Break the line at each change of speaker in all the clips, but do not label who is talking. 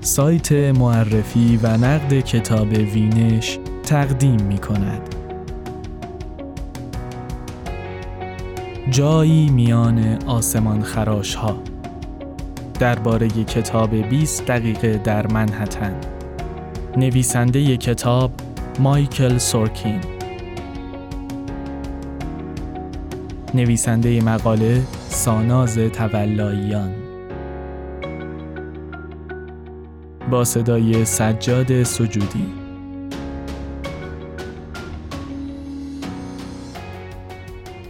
سایت معرفی و نقد کتاب وینش تقدیم می کند. جایی میان آسمان خراش ها درباره کتاب 20 دقیقه در منحتن. نویسنده کتاب مایکل سورکین. نویسنده مقاله ساناز تولاییان با صدای سجاد سجودی.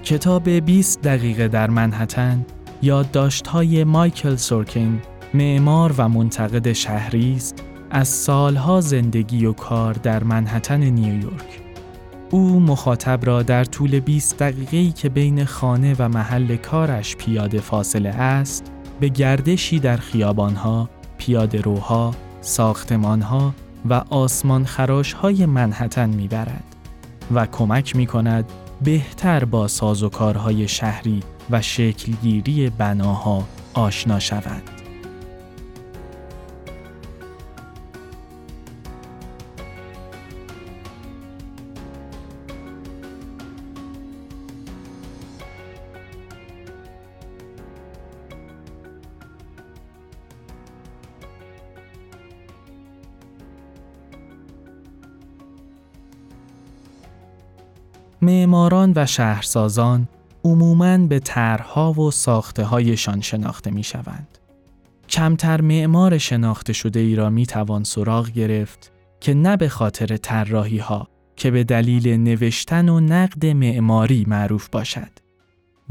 کتاب 20 دقیقه در منحتن یادداشت‌های مایکل سورکین معمار و منتقد شهری است از سالها زندگی و کار در منحتن نیویورک. او مخاطب را در طول 20 دقیقه‌ای که بین خانه و محل کارش پیاده فاصله است به گردشی در خیابانها، پیاده روها، ساختمانها و آسمان خراش های منحتن می‌برد و کمک می کند بهتر با سازوکارهای شهری و شکلگیری بناها آشنا شود. معماران و شهرسازان عموماً به طرحها و ساخته هایشان شناخته می شوند. کمتر معمار شناخته شده ای را می توان سراغ گرفت که نه به خاطر طراحی ها که به دلیل نوشتن و نقد معماری معروف باشد.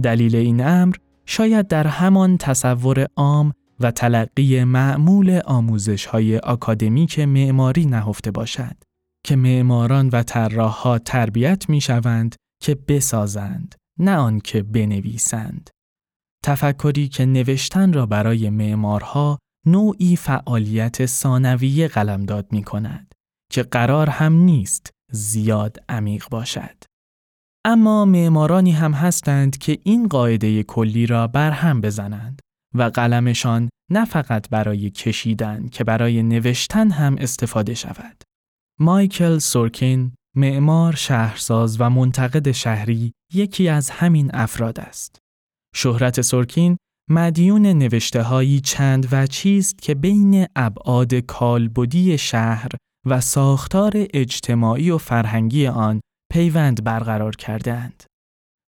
دلیل این امر شاید در همان تصور عام و تلقی معمول آموزش های آکادمیک معماری نهفته باشد. که معماران و طراحها تربیت می شوند که بسازند نه آنکه بنویسند تفکری که نوشتن را برای معمارها نوعی فعالیت ثانویه قلمداد می کند که قرار هم نیست زیاد عمیق باشد اما معمارانی هم هستند که این قاعده کلی را برهم بزنند و قلمشان نه فقط برای کشیدن که برای نوشتن هم استفاده شود. مایکل سورکین معمار شهرساز و منتقد شهری یکی از همین افراد است. شهرت سورکین مدیون نوشته هایی چند و چیست که بین ابعاد کالبدی شهر و ساختار اجتماعی و فرهنگی آن پیوند برقرار کردند.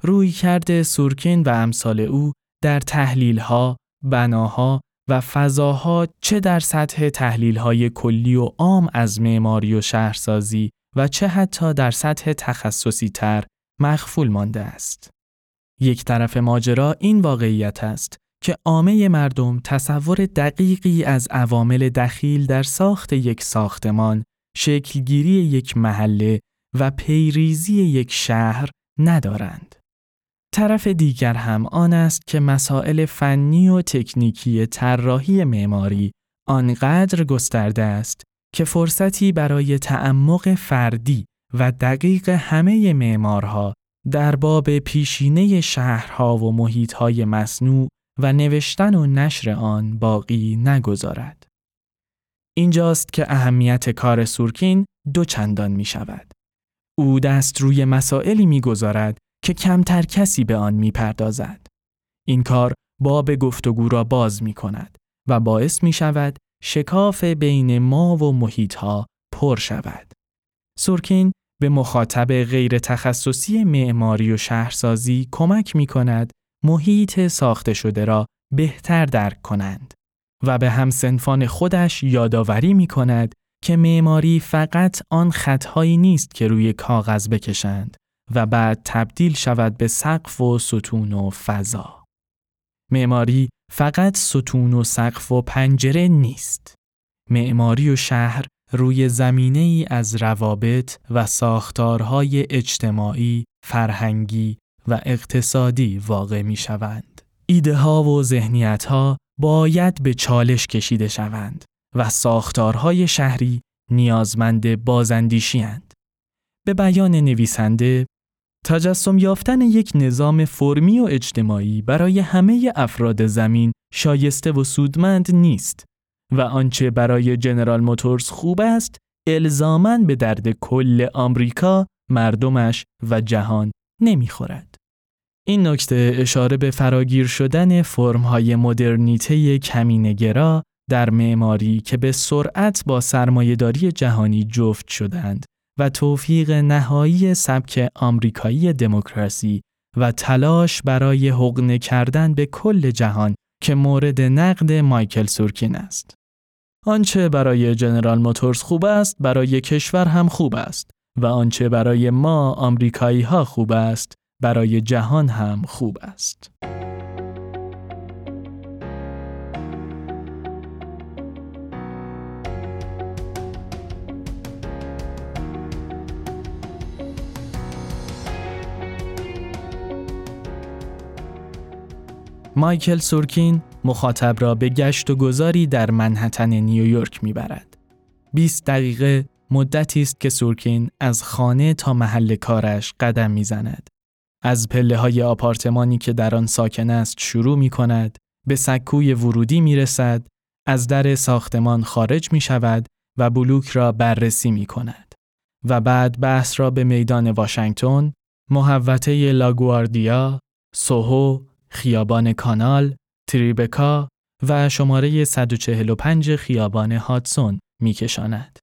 روی کرده سورکین و امثال او در تحلیل ها، بناها و فضاها چه در سطح های کلی و عام از معماری و شهرسازی و چه حتی در سطح تخصصی تر مخفول مانده است. یک طرف ماجرا این واقعیت است که عامه مردم تصور دقیقی از عوامل دخیل در ساخت یک ساختمان، شکلگیری یک محله و پیریزی یک شهر ندارند. طرف دیگر هم آن است که مسائل فنی و تکنیکی طراحی معماری آنقدر گسترده است که فرصتی برای تعمق فردی و دقیق همه معمارها در باب پیشینه شهرها و محیطهای مصنوع و نوشتن و نشر آن باقی نگذارد. اینجاست که اهمیت کار سورکین دو چندان می شود. او دست روی مسائلی می گذارد که کمتر کسی به آن می پردازد. این کار باب گفتگو را باز می کند و باعث می شود شکاف بین ما و محیط ها پر شود. سورکین به مخاطب غیر تخصصی معماری و شهرسازی کمک می کند محیط ساخته شده را بهتر درک کنند و به همسنفان خودش یادآوری می کند که معماری فقط آن خطهایی نیست که روی کاغذ بکشند و بعد تبدیل شود به سقف و ستون و فضا. معماری فقط ستون و سقف و پنجره نیست. معماری و شهر روی زمینه ای از روابط و ساختارهای اجتماعی، فرهنگی و اقتصادی واقع می شوند. ایده ها و ذهنیت ها باید به چالش کشیده شوند و ساختارهای شهری نیازمند بازندیشی به بیان نویسنده تجسم یافتن یک نظام فرمی و اجتماعی برای همه افراد زمین شایسته و سودمند نیست و آنچه برای جنرال موتورز خوب است الزامن به درد کل آمریکا، مردمش و جهان نمی‌خورد. این نکته اشاره به فراگیر شدن فرمهای مدرنیته کمینگرا در معماری که به سرعت با سرمایهداری جهانی جفت شدند و توفیق نهایی سبک آمریکایی دموکراسی و تلاش برای حقنه کردن به کل جهان که مورد نقد مایکل سورکین است. آنچه برای جنرال موتورز خوب است برای کشور هم خوب است و آنچه برای ما آمریکایی ها خوب است برای جهان هم خوب است. مایکل سورکین مخاطب را به گشت و گذاری در منحتن نیویورک می‌برد. 20 دقیقه مدتی است که سورکین از خانه تا محل کارش قدم می‌زند. از پله های آپارتمانی که در آن ساکن است شروع می کند، به سکوی ورودی می رسد، از در ساختمان خارج می شود و بلوک را بررسی می کند. و بعد بحث را به میدان واشنگتن، محوطه لاگواردیا، سوهو، خیابان کانال، تریبکا و شماره 145 خیابان هادسون میکشاند.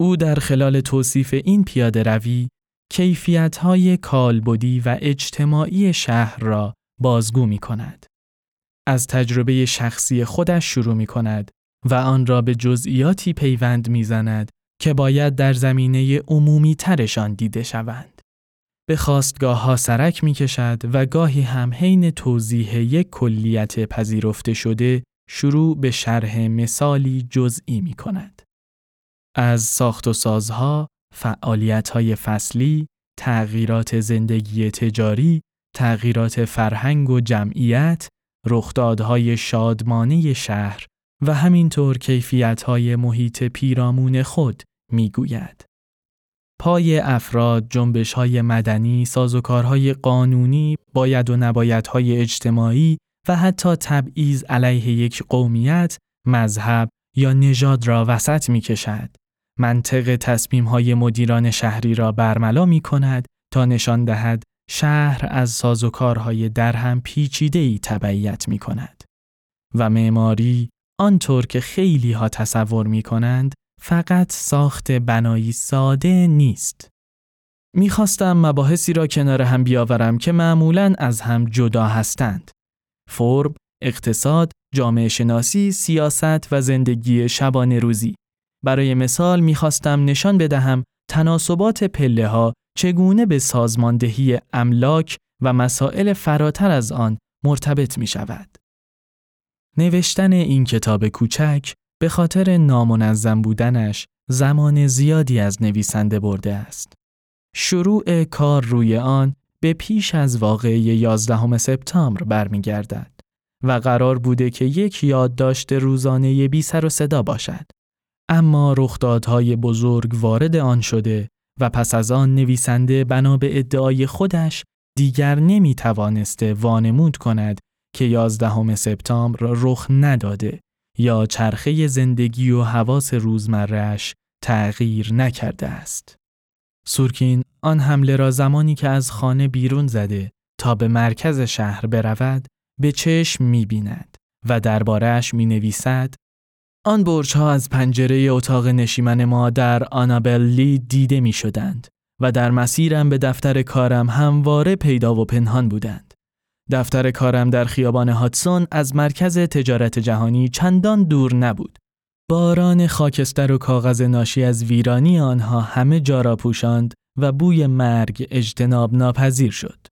او در خلال توصیف این پیاده روی کیفیت های کالبدی و اجتماعی شهر را بازگو می کند. از تجربه شخصی خودش شروع می کند و آن را به جزئیاتی پیوند می زند که باید در زمینه عمومی ترشان دیده شوند. به خواستگاه ها سرک می کشد و گاهی هم حین توضیح یک کلیت پذیرفته شده شروع به شرح مثالی جزئی می کند. از ساخت و سازها، فعالیت های فصلی، تغییرات زندگی تجاری، تغییرات فرهنگ و جمعیت، رخدادهای شادمانه شهر و همینطور کیفیتهای محیط پیرامون خود می‌گوید. پای افراد، جنبش های مدنی، سازوکارهای قانونی، باید و نبایدهای اجتماعی و حتی تبعیض علیه یک قومیت، مذهب یا نژاد را وسط می کشد. منطق تصمیم های مدیران شهری را برملا می کند تا نشان دهد شهر از سازوکارهای در هم پیچیده ای تبعیت می کند. و معماری آنطور که خیلی ها تصور می کنند فقط ساخت بنایی ساده نیست. می‌خواستم مباحثی را کنار هم بیاورم که معمولا از هم جدا هستند. فرم، اقتصاد، جامعه شناسی، سیاست و زندگی شبانه روزی. برای مثال می‌خواستم نشان بدهم تناسبات پله ها چگونه به سازماندهی املاک و مسائل فراتر از آن مرتبط می شود. نوشتن این کتاب کوچک به خاطر نامنظم بودنش زمان زیادی از نویسنده برده است. شروع کار روی آن به پیش از واقعه 11 سپتامبر برمیگردد و قرار بوده که یک یادداشت روزانه بی سر و صدا باشد. اما رخدادهای بزرگ وارد آن شده و پس از آن نویسنده بنا به ادعای خودش دیگر نمی توانسته وانمود کند که 11 سپتامبر رخ نداده یا چرخه زندگی و حواس روزمرهش تغییر نکرده است. سورکین آن حمله را زمانی که از خانه بیرون زده تا به مرکز شهر برود به چشم می بیند و دربارهش می نویسد آن برج ها از پنجره اتاق نشیمن ما در آنابلی دیده می شدند و در مسیرم به دفتر کارم همواره پیدا و پنهان بودند. دفتر کارم در خیابان هاتسون از مرکز تجارت جهانی چندان دور نبود. باران خاکستر و کاغذ ناشی از ویرانی آنها همه جا را پوشاند و بوی مرگ اجتناب ناپذیر شد.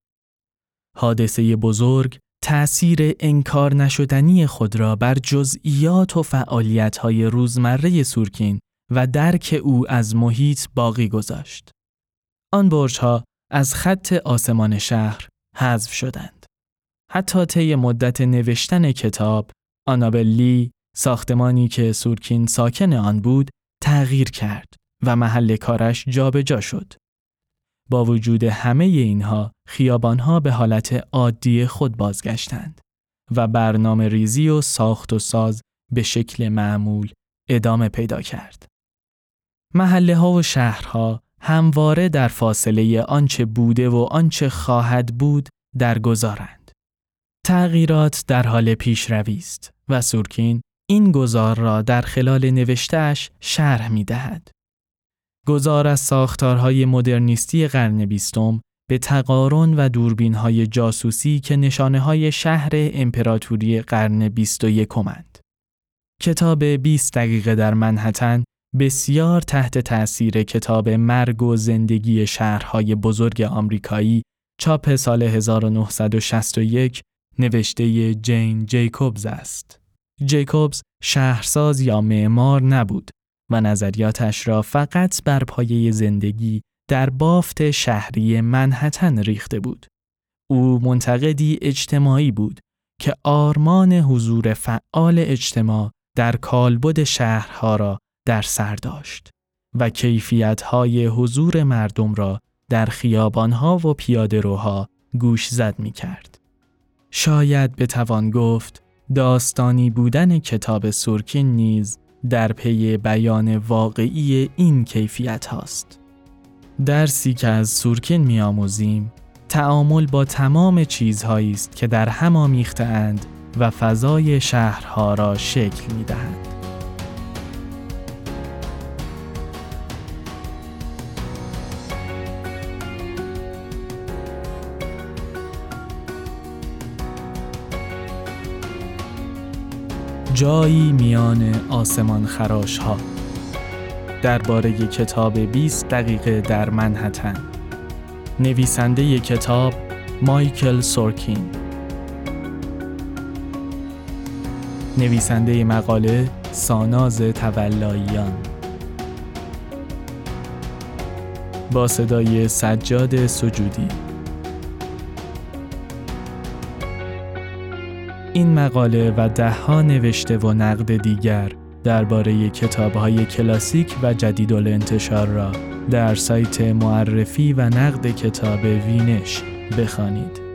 حادثه بزرگ تأثیر انکار نشدنی خود را بر جزئیات و فعالیت‌های روزمره سورکین و درک او از محیط باقی گذاشت. آن برجها از خط آسمان شهر حذف شدند. حتی طی مدت نوشتن کتاب آنابلی ساختمانی که سورکین ساکن آن بود تغییر کرد و محل کارش جابجا جا شد با وجود همه اینها خیابانها به حالت عادی خود بازگشتند و برنامه ریزی و ساخت و ساز به شکل معمول ادامه پیدا کرد. محله ها و شهرها همواره در فاصله آنچه بوده و آنچه خواهد بود درگذارند. تغییرات در حال پیشروی است و سورکین این گذار را در خلال نوشتهش شرح می دهد. گذار از ساختارهای مدرنیستی قرن بیستم به تقارن و دوربین های جاسوسی که نشانه های شهر امپراتوری قرن بیست و یکمند. کتاب 20 دقیقه در منحتن بسیار تحت تأثیر کتاب مرگ و زندگی شهرهای بزرگ آمریکایی چاپ سال 1961 نوشته جین جیکوبز است. جیکوبز شهرساز یا معمار نبود و نظریاتش را فقط بر پایه زندگی در بافت شهری منحتن ریخته بود. او منتقدی اجتماعی بود که آرمان حضور فعال اجتماع در کالبد شهرها را در سر داشت و کیفیتهای حضور مردم را در خیابانها و پیادهروها گوش زد می کرد. شاید بتوان گفت داستانی بودن کتاب سورکین نیز در پی بیان واقعی این کیفیت هاست. درسی که از سورکین میآموزیم تعامل با تمام چیزهایی است که در هم آمیخته‌اند و فضای شهرها را شکل می‌دهند. جایی میان آسمان خراش ها درباره کتاب 20 دقیقه در منحتن. نویسنده کتاب مایکل سورکین. نویسنده مقاله ساناز تولاییان با صدای سجاد سجودی. این مقاله و دهها نوشته و نقد دیگر درباره کتابهای کلاسیک و جدید انتشار را در سایت معرفی و نقد کتاب وینش بخوانید.